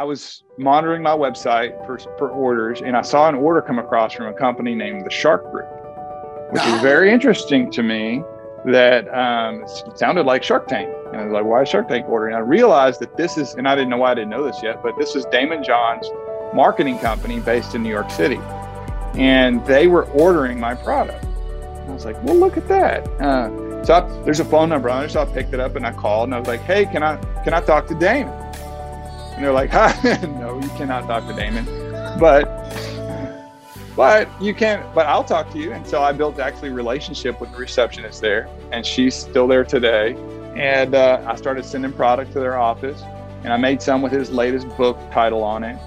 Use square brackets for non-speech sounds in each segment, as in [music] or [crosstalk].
I was monitoring my website for, for orders, and I saw an order come across from a company named the Shark Group, which is very interesting to me. That um, it sounded like Shark Tank, and I was like, "Why Shark Tank order?" And I realized that this is, and I didn't know why I didn't know this yet, but this is Daymond John's marketing company based in New York City, and they were ordering my product. I was like, "Well, look at that." Uh, so I, there's a phone number on there, so I picked it up and I called, and I was like, "Hey, can I can I talk to Daymond?" And they're like, [laughs] no, you cannot talk to Daymond. But but you can't but I'll talk to you. And so I built actually relationship with the receptionist there, and she's still there today. And uh, I started sending product to their office, and I made some with his latest book title on it.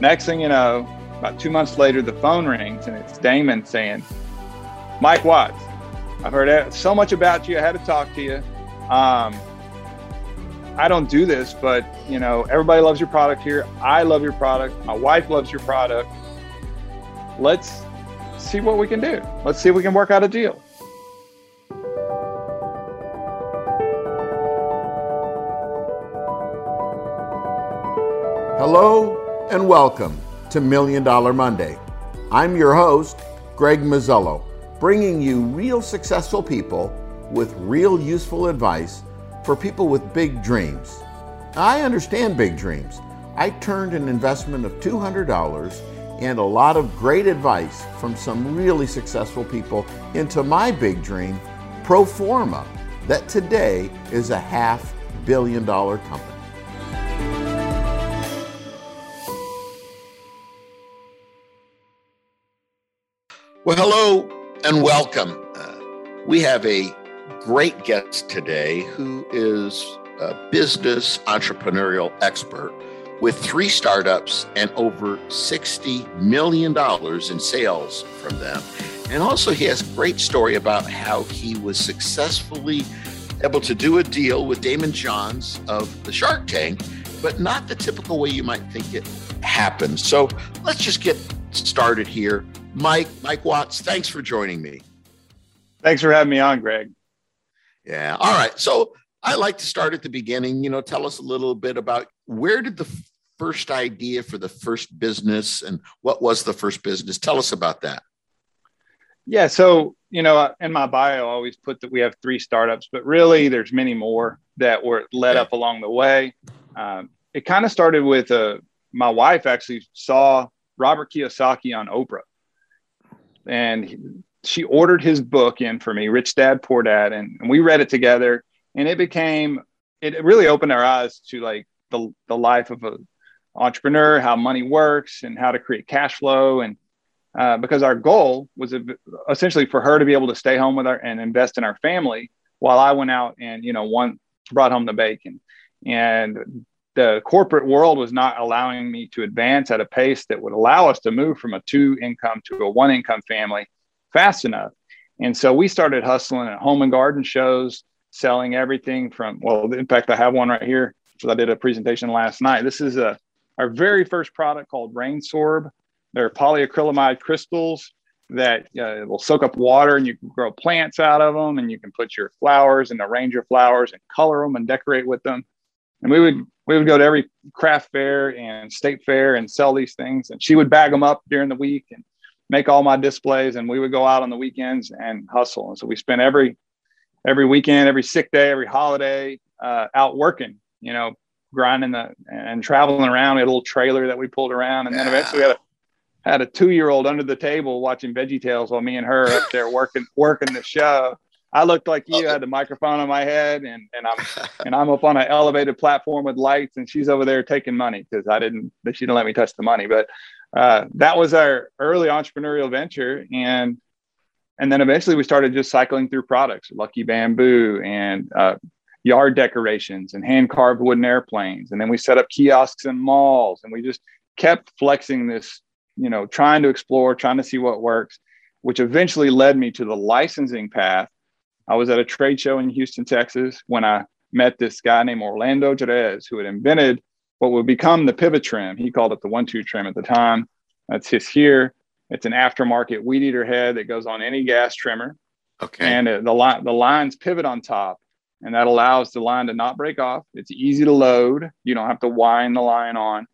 Next thing you know, about two months later, the phone rings, and it's daymond saying, "Mike Watts, I've heard so much about you. I had to talk to you. Um, I don't do this, but you know, everybody loves your product here. I love your product. My wife loves your product. Let's see what we can do. Let's see if we can work out a deal. Hello and welcome to Million Dollar Monday. I'm your host, Greg Muzzillo, bringing you real successful people with real useful advice for people with big dreams. I understand big dreams. I turned an investment of $200 and a lot of great advice from some really successful people into my big dream, Proforma, that today is a half billion dollar company. Well, hello and welcome. Uh, we have a great guest today who is a business entrepreneurial expert with three startups and over $60 million in sales from them. And also, he has a great story about how he was successfully able to do a deal with Daymond Johns of the Shark Tank, but not the typical way you might think it happens. So let's just get started here. Mike, Mike Watts, thanks for joining me. Thanks for having me on, Greg. Yeah. All right. So I like to start at the beginning. You know, tell us a little bit about where did the first idea for the first business and what was the first business? Tell us about that. Yeah. So, you know, in my bio, I always put that we have three startups, but really there's many more that were led up along the way. Um, it kind of started with uh, my wife actually saw Robert Kiyosaki on Oprah. And she ordered his book in for me, Rich Dad Poor Dad, and, and we read it together. And it became it really opened our eyes to like the the life of a entrepreneur, how money works, and how to create cash flow. And uh, because our goal was essentially for her to be able to stay home with our and invest in our family, while I went out and you know one brought home the bacon. And the corporate world was not allowing me to advance at a pace that would allow us to move from a two income to a one income family fast enough. And so we started hustling at home and garden shows, selling everything from, well, in fact, I have one right here because I did a presentation last night. This is a, our very first product called Rain Sorb. They're polyacrylamide crystals that uh, will soak up water and you can grow plants out of them and you can put your flowers and arrange your flowers and color them and decorate with them. And we would we would go to every craft fair and state fair and sell these things. And she would bag them up during the week and make all my displays and we would go out on the weekends and hustle and so we spent every every weekend every sick day every holiday uh, out working you know grinding the and traveling around a little trailer that we pulled around and then eventually we had a had a two year old under the table watching veggie tales while me and her up there working [laughs] working the show I looked like you. I had the microphone on my head, and and I'm [laughs] and I'm up on an elevated platform with lights, and she's over there taking money because I didn't. She didn't let me touch the money. But uh, that was our early entrepreneurial venture, and and then eventually we started just cycling through products, lucky bamboo and uh, yard decorations and hand carved wooden airplanes, and then we set up kiosks in malls, and we just kept flexing this, you know, trying to explore, trying to see what works, which eventually led me to the licensing path. I was at a trade show in Houston, Texas, when I met this guy named Orlando Jerez, who had invented what would become the pivot trim. He called it the one two trim at the time. That's his here. It's an aftermarket weed eater head that goes on any gas trimmer. Okay. And the line the lines pivot on top, and that allows the line to not break off. It's easy to load. You don't have to wind the line on,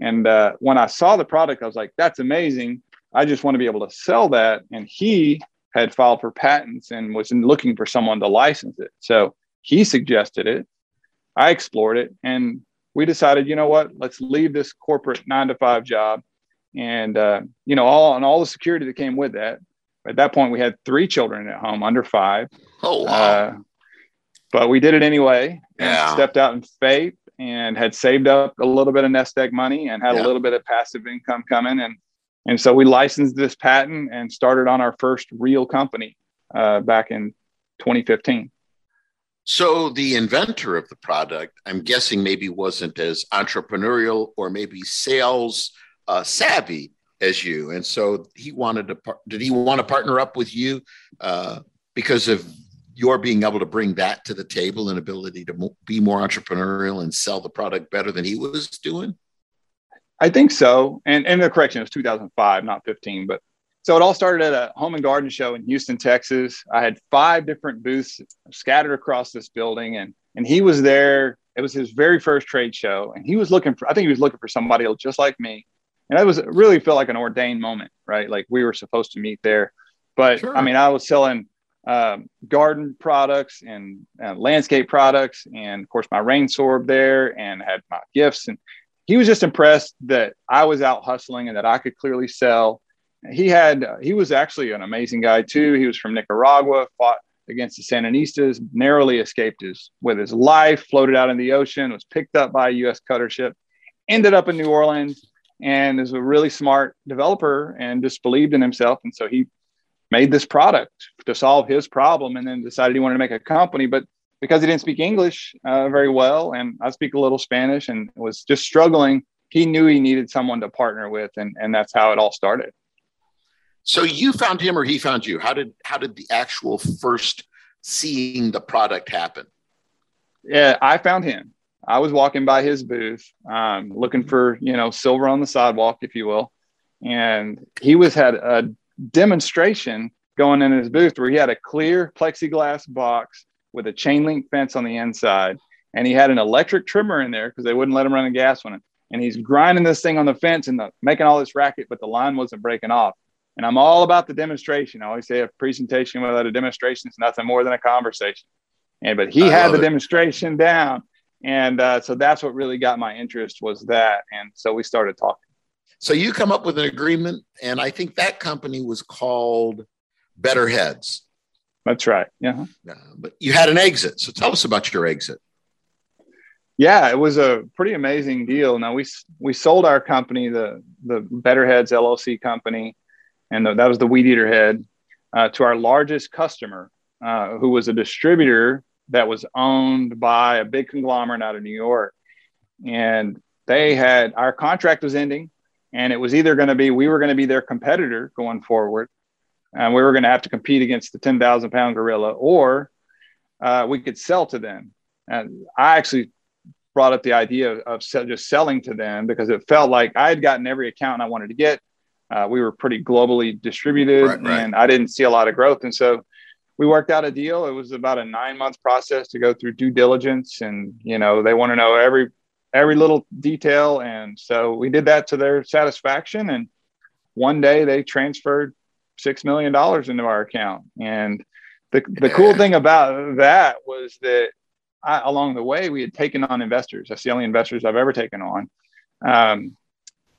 And uh, when I saw the product, I was like, that's amazing. I just want to be able to sell that. And he had filed for patents and was looking for someone to license it. So he suggested it. I explored it and we decided, you know what, let's leave this corporate nine to five job and, uh, you know, all and all the security that came with that. At that point, we had three children at home under five. Oh, wow. Uh, but we did it anyway. Yeah. stepped out in faith and had saved up a little bit of nest egg money and had Yeah. a little bit of passive income coming. And and so we licensed this patent and started on our first real company uh, back in 2015. So the inventor of the product, I'm guessing, maybe wasn't as entrepreneurial or maybe sales uh, savvy as you, and so he wanted to. Par- did he want to partner up with you uh, because of your being able to bring that to the table and ability to mo- be more entrepreneurial and sell the product better than he was doing? I think so. And and the correction was 2005, not 15. But so it all started at a home and garden show in Houston, Texas. I had five different booths scattered across this building, and and he was there. It was his very first trade show, and he was looking for. I think he was looking for somebody just like me, and it was really felt like an ordained moment, right? Like we were supposed to meet there. But Sure. I mean, I was selling um, garden products and uh, landscape products, and of course my rain sorb there, and had my gifts and he was just impressed that I was out hustling and that I could clearly sell. He had he was actually an amazing guy too. He was from Nicaragua, fought against the Sandinistas, narrowly escaped his with his life, floated out in the ocean, was picked up by a U.S. cutter ship, ended up in New Orleans, and is a really smart developer and just believed in himself. And so he made this product to solve his problem, and then decided he wanted to make a company, but because he didn't speak English uh, very well, and I speak a little Spanish, and was just struggling. He knew he needed someone to partner with, and and that's how it all started. So you found him or he found you? How did how did the actual first seeing the product happen? Yeah, I found him. I was walking by his booth, um, looking for you know silver on the sidewalk, if you will, and he was had a demonstration going in his booth where he had a clear plexiglass box with a chain link fence on the inside, and he had an electric trimmer in there because they wouldn't let him run a gas one. And he's grinding this thing on the fence and the, making all this racket, but the line wasn't breaking off. And I'm all about the demonstration. I always say a presentation without a demonstration is nothing more than a conversation. And but he I had the it. demonstration down, and uh, so that's what really got my interest was that. And so we started talking. So you come up with an agreement, and I think that company was called Better Heads. That's right. Yeah. Uh, but you had an exit. So tell us about your exit. Yeah, it was a pretty amazing deal. Now we we sold our company, the the Better Heads LLC company, and that was the Weed Eater Head, uh, to our largest customer, uh, who was a distributor that was owned by a big conglomerate out of New York, and they had our contract was ending, and it was either going to be we were going to be their competitor going forward, and we were going to have to compete against the ten thousand pound gorilla, or uh, we could sell to them. And I actually brought up the idea of, of sell, just selling to them because it felt like I had gotten every account I wanted to get. Uh, we were pretty globally distributed Right, right. and I didn't see a lot of growth. And so we worked out a deal. It was about a nine month process to go through due diligence. And, you know, they want to know every, every little detail. And so we did that to their satisfaction. And one day they transferred $6 million into our account. And the, the cool thing about that was that I, along the way, we had taken on investors. That's the only investors I've ever taken on. Um,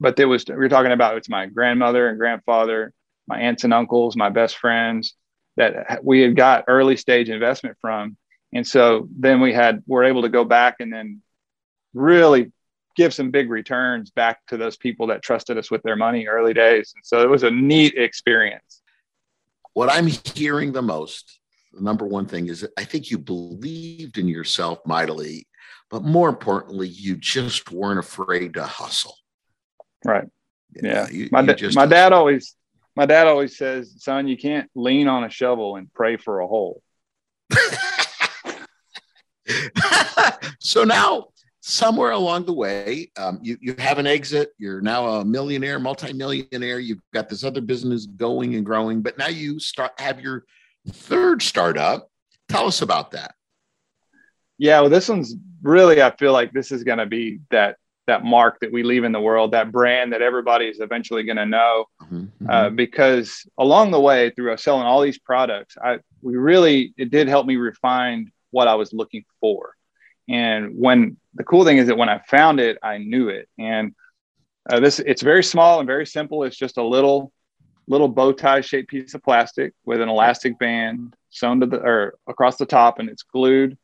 but there was we were talking about it's my grandmother and grandfather, my aunts and uncles, my best friends that we had got early stage investment from, and so then we had we're able to go back and then really give some big returns back to those people that trusted us with their money early days. And so it was a neat experience. What I'm hearing the most, the number one thing is I think you believed in yourself mightily, but more importantly, you just weren't afraid to hustle. Right. You know, Yeah. you- my, you da- just- my dad always my dad always says, son, you can't lean on a shovel and pray for a hole. [laughs] so now somewhere along the way um, you, you have an exit you're now a millionaire multimillionaire you've got this other business going and growing but now you start have your third startup tell us about that Yeah, well, this one's really I feel like this is gonna be that that mark that we leave in the world, that brand that everybody is eventually going to know. Mm-hmm, mm-hmm. Uh, because along the way, through selling all these products, I we really it did help me refine what I was looking for. And when the cool thing is that when I found it, I knew it. And uh, this it's very small and very simple. It's just a little little bow tie shaped piece of plastic with an elastic band sewn to the or across the top, and it's glued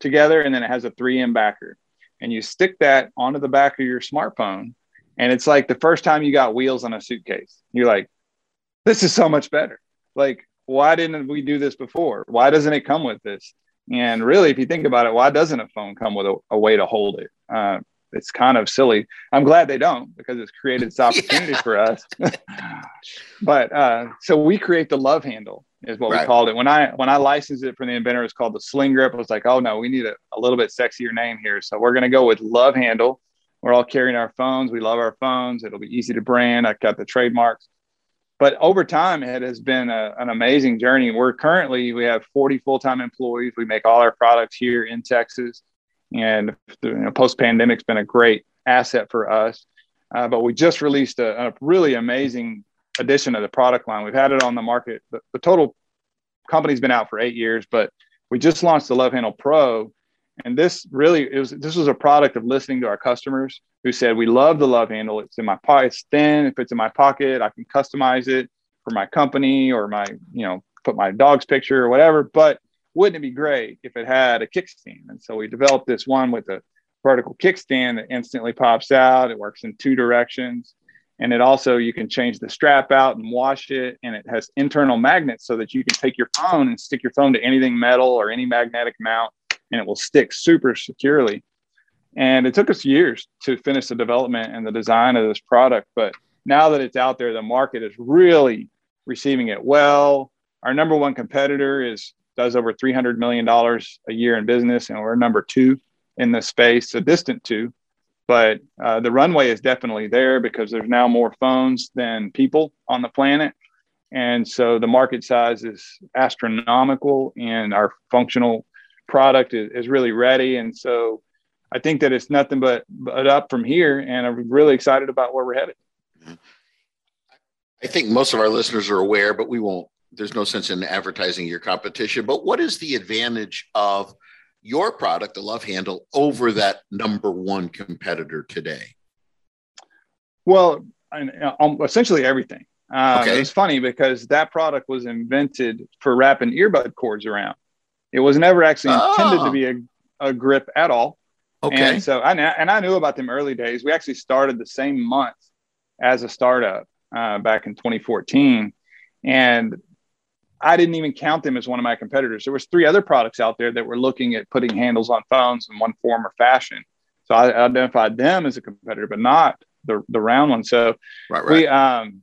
together, and then it has a 3M backer and you stick that onto the back of your smartphone and it's like the first time you got wheels on a suitcase you're like this is so much better. Like why didn't we do this before? Why doesn't it come with this? And really if you think about it why doesn't a phone come with a, a way to hold it? Uh, it's kind of silly i'm glad they don't because it's created this [laughs] opportunity yeah. for us [laughs] but uh, so we create the love handle is what right. we called it. When I when I licensed it from the inventor, it's called the Sling Grip. I was like, oh no, we need a, a little bit sexier name here. So we're gonna go with Love Handle. We're all carrying our phones. We love our phones. It'll be easy to brand. I've got the trademarks. But over time, it has been a, an amazing journey. We're currently we have 40 full-time employees. We make all our products here in Texas, and you know, post-pandemic's been a great asset for us. Uh, but we just released a, a really amazing addition of the product line. We've had it on the market. The, the total company's been out for eight years, but we just launched the Love Handle Pro. And this really it was this was a product of listening to our customers who said, We love the love handle. It's in my pocket, it's thin, if it's in my pocket, I can customize it for my company or my, you know, put my dog's picture or whatever. But wouldn't it be great if it had a kickstand? And so we developed this one with a vertical kickstand that instantly pops out. It works in two directions. And it also you can change the strap out and wash it. And it has internal magnets so that you can take your phone and stick your phone to anything metal or any magnetic mount and it will stick super securely. And it took us years to finish the development and the design of this product. But now that it's out there the market is really receiving it well. Our number one competitor is does over 300 million dollars a year in business and we're number two in the space a distant two. But uh, the runway is definitely there because there's now more phones than people on the planet. And so the market size is astronomical and our functional product is, is really ready. And so i think that it's nothing but, but up from here and i'm really excited about where we're headed. I think most of our listeners are aware but we won't there's no sense in advertising your competition but what is the advantage of your product, the Love Handle, over that number one competitor today? Well, um, essentially everything. Uh, okay. It's funny because that product was invented for wrapping earbud cords around. It was never actually intended oh. to be a, a grip at all. Okay. And so I and I knew about them early days. We actually started the same month as a startup uh, back in 2014, and I didn't even count them as one of my competitors. There was three other products out there that were looking at putting handles on phones in one form or fashion. So I identified them as a competitor, but not the the round one. So right, right. we um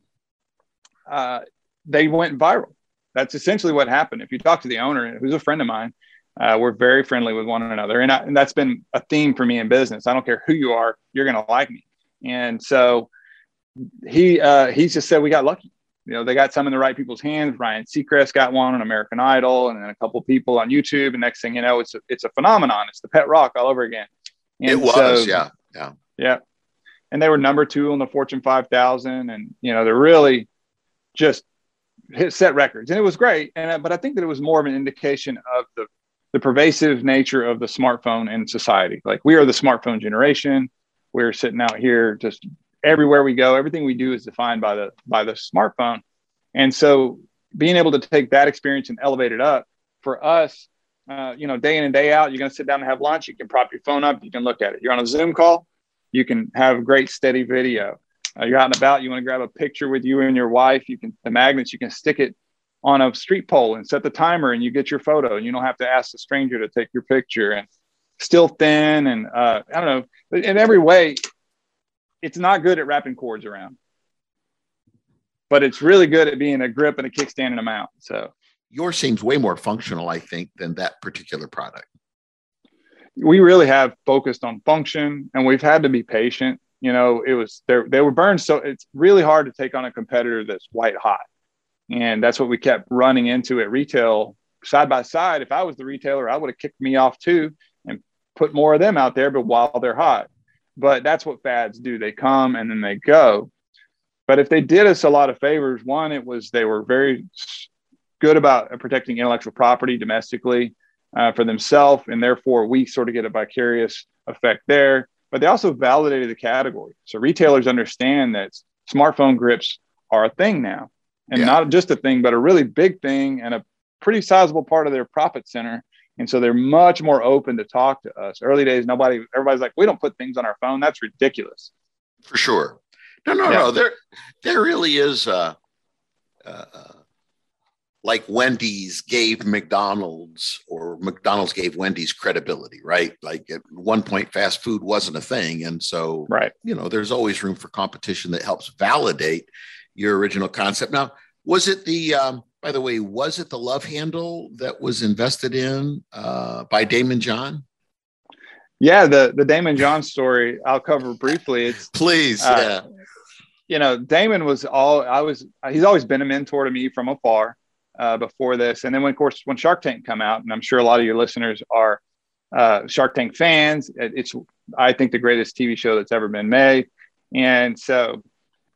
uh they went viral. That's essentially what happened. If you talk to the owner, who's a friend of mine, uh, we're very friendly with one another, and, I, and that's been a theme for me in business. I don't care who you are, you're going to like me. And so he uh, he just said we got lucky you know, they got some in the right people's hands. Ryan Seacrest got one on American Idol, and then a couple people on YouTube. And next thing you know, it's a, it's a phenomenon. It's the pet rock all over again. And it was, so, yeah, yeah, yeah. And they were number two on the Fortune 5000, and you know, they're really just hit set records, and it was great. And uh, but I think that it was more of an indication of the the pervasive nature of the smartphone in society. Like we are the smartphone generation. We're sitting out here just everywhere we go, everything we do is defined by the by the smartphone. And so being able to take that experience and elevate it up for us, uh, you know, day in and day out, you're going to sit down and have lunch. You can prop your phone up. You can look at it. You're on a Zoom call. You can have great steady video. Uh, you're out and about. You want to grab a picture with you and your wife. You can the magnets. You can stick it on a street pole and set the timer, and you get your photo. And you don't have to ask the stranger to take your picture. And still thin, and uh, I don't know. In every way, it's not good at wrapping cords around, but it's really good at being a grip and a kickstand and a mount. So yours seems way more functional, I think, than that particular product. We really have focused on function, and we've had to be patient. You know, it was they they were burned, so it's really hard to take on a competitor that's white hot, and that's what we kept running into at retail side by side. If I was the retailer, I would have kicked me off too and put more of them out there, but while they're hot but that's what fads do. They come and then they go. But if they did us a lot of favors, one, it was they were very good about protecting intellectual property domestically uh, for themselves, and therefore we sort of get a vicarious effect there. But they also validated the category, so retailers understand that smartphone grips are a thing now, and yeah. not just a thing, but a really big thing and a pretty sizable part of their profit center. And so they're much more open to talk to us. Early days, nobody, everybody's like, we don't put things on our phone. That's ridiculous. For sure. No, no, yeah. no. There, there really is. Uh, uh, like Wendy's gave McDonald's or McDonald's gave Wendy's credibility, right? Like at one point, fast food wasn't a thing. And so, right. you know, there's always room for competition that helps validate your original concept. Now, was it the, um, by the way, was it the love handle that was invested in uh, by Daymond John? Yeah, the the Daymond John story I'll cover briefly. It's please, uh, yeah. You know, Daymond was all I was. He's always been a mentor to me from afar uh, before this. And then, when, of course, when Shark Tank come out, and I'm sure a lot of your listeners are uh, Shark Tank fans, it's I think the greatest TV show that's ever been made. And so,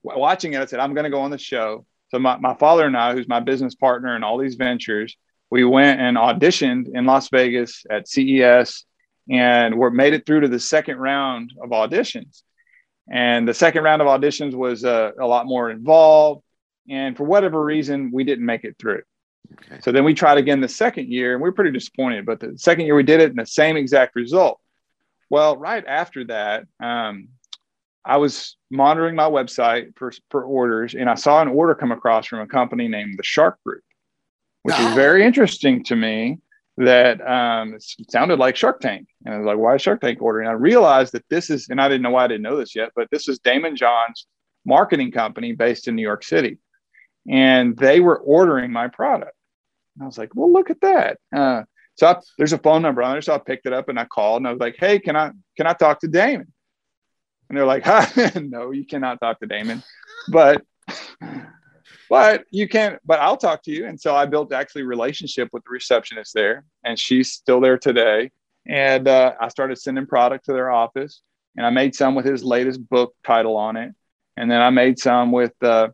watching it, I said, I'm going to go on the show. So my, my father and I, who's my business partner in all these ventures, we went and auditioned in Las Vegas at CES, and we made it through to the second round of auditions. And the second round of auditions was uh, a lot more involved. And for whatever reason, we didn't make it through. Okay. So then we tried again the second year and we are pretty disappointed. But the second year we did it in the same exact result. Well, right after that, um, I was monitoring my website for, for orders and I saw an order come across from a company named the Shark Group, which is very interesting to me that um, it sounded like Shark Tank. And I was like, why is Shark Tank ordering? And I realized that this is, and I didn't know why I didn't know this yet, but this is Daymond John's marketing company based in New York City. And they were ordering my product. And I was like, well, look at that. Uh, so I, there's a phone number on there. So I picked it up and I called and I was like, hey, can I can I talk to Daymond? And they're like, [laughs] no, you cannot talk to Daymond, But but you can't." but I'll talk to you. And so I built actually relationship with the receptionist there, and she's still there today. And uh, I started sending product to their office, and I made some with his latest book title on it, and then I made some with uh,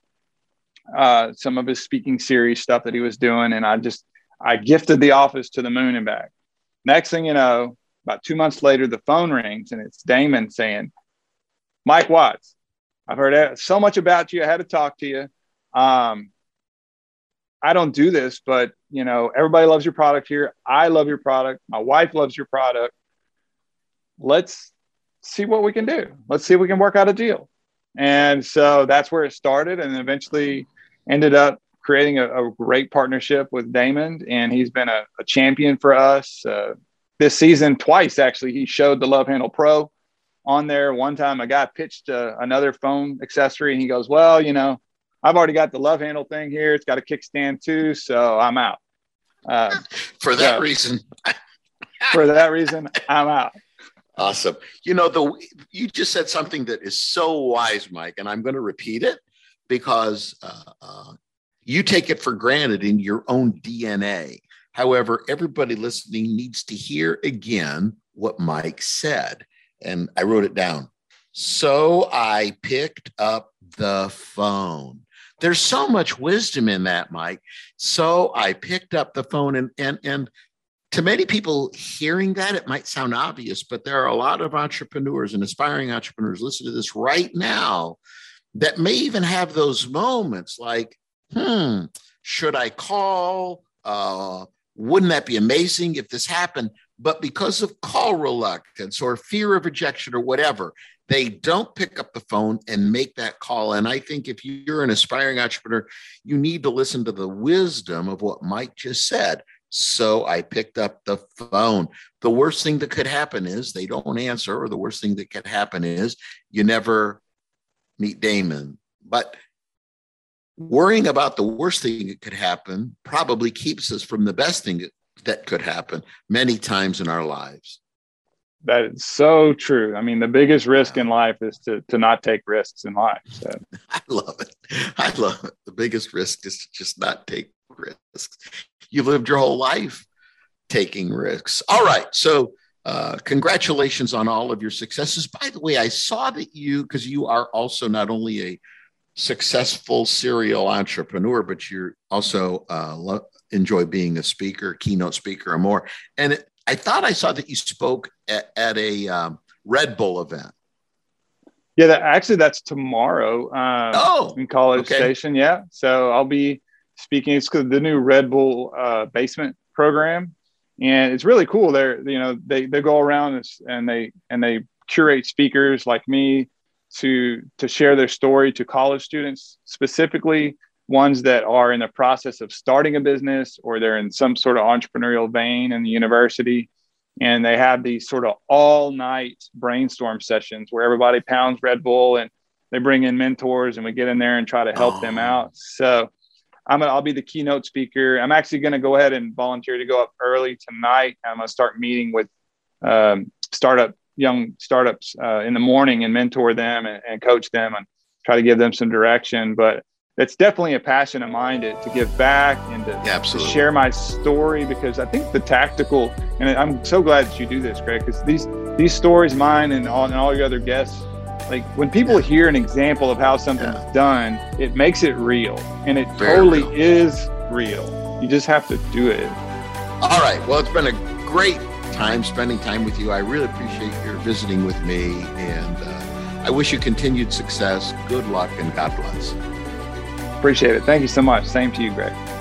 uh, some of his speaking series stuff that he was doing, and I just I gifted the office to the moon and back. Next thing you know, about two months later, the phone rings and it's daymond saying, "Mike Watts, I've heard so much about you. I had to talk to you. Um, I don't do this, but you know everybody loves your product here. I love your product. My wife loves your product. Let's see what we can do. Let's see if we can work out a deal." And so that's where it started, and eventually ended up creating a, a great partnership with Daymond. and he's been a, a champion for us uh, this season twice. Actually, he showed the Love Handle Pro on there. One time, a guy pitched uh, another phone accessory, and he goes, "Well, you know, I've already got the Love Handle thing here. It's got a kickstand too, so I'm out." Uh, [laughs] for that so, reason. [laughs] for that reason, I'm out. Awesome. You know, the you just said something that is so wise, Mike, and I'm going to repeat it because uh, uh, you take it for granted in your own DNA. However, everybody listening needs to hear again what Mike said. And I wrote it down. So I picked up the phone. There's so much wisdom in that, Mike. So I picked up the phone and and and to many people hearing that it might sound obvious but there are a lot of entrepreneurs and aspiring entrepreneurs listen to this right now that may even have those moments like, hmm, should I call? Uh, wouldn't that be amazing if this happened? But because of call reluctance or fear of rejection or whatever, they don't pick up the phone and make that call. And I think if you're an aspiring entrepreneur, you need to listen to the wisdom of what Mike just said. So I picked up the phone. The worst thing that could happen is they don't answer, or the worst thing that could happen is you never meet Daymond. But worrying about the worst thing that could happen probably keeps us from the best thing that could happen many times in our lives. That is so true. I mean, the biggest risk in life is to, to not take risks in life. So. [laughs] I love it. I love it. The biggest risk is to just not take risks. You lived your whole life taking risks. All right. So Uh, congratulations on all of your successes. By the way, I saw that you, because you are also not only a successful serial entrepreneur, but you're also uh, lo- enjoy being a speaker, keynote speaker, or more. And it, I thought I saw that you spoke at, at a um, Red Bull event. Yeah, that, actually, that's tomorrow. Um, oh, in College okay. Station. Yeah, so I'll be speaking. It's the new Red Bull uh, basement program, and it's really cool. They're you know they they go around and they and they curate speakers like me to to share their story to college students specifically ones that are in the process of starting a business or they're in some sort of entrepreneurial vein in the university and they have these sort of all night brainstorm sessions where everybody pounds red bull and they bring in mentors and we get in there and try to help oh. them out so I'm gonna, I'll be the keynote speaker. I'm actually going to go ahead and volunteer to go up early tonight. I'm going to start meeting with um, startup young startups uh, in the morning and mentor them and, and, coach them and try to give them some direction. But it's definitely a passion of mine to, to give back and to, yeah, to, share my story because I think the tactical and I'm so glad that you do this, Greg, because these these stories, mine and all, and all your other guests, like when people hear an example of how something's yeah. done, it makes it real, and it Very totally real. is real. You just have to do it. All right. Well, it's been a great time spending time with you. I really appreciate your visiting with me, and uh, I wish you continued success. Good luck, and God bless. Appreciate it. Thank you so much. Same to you, Greg.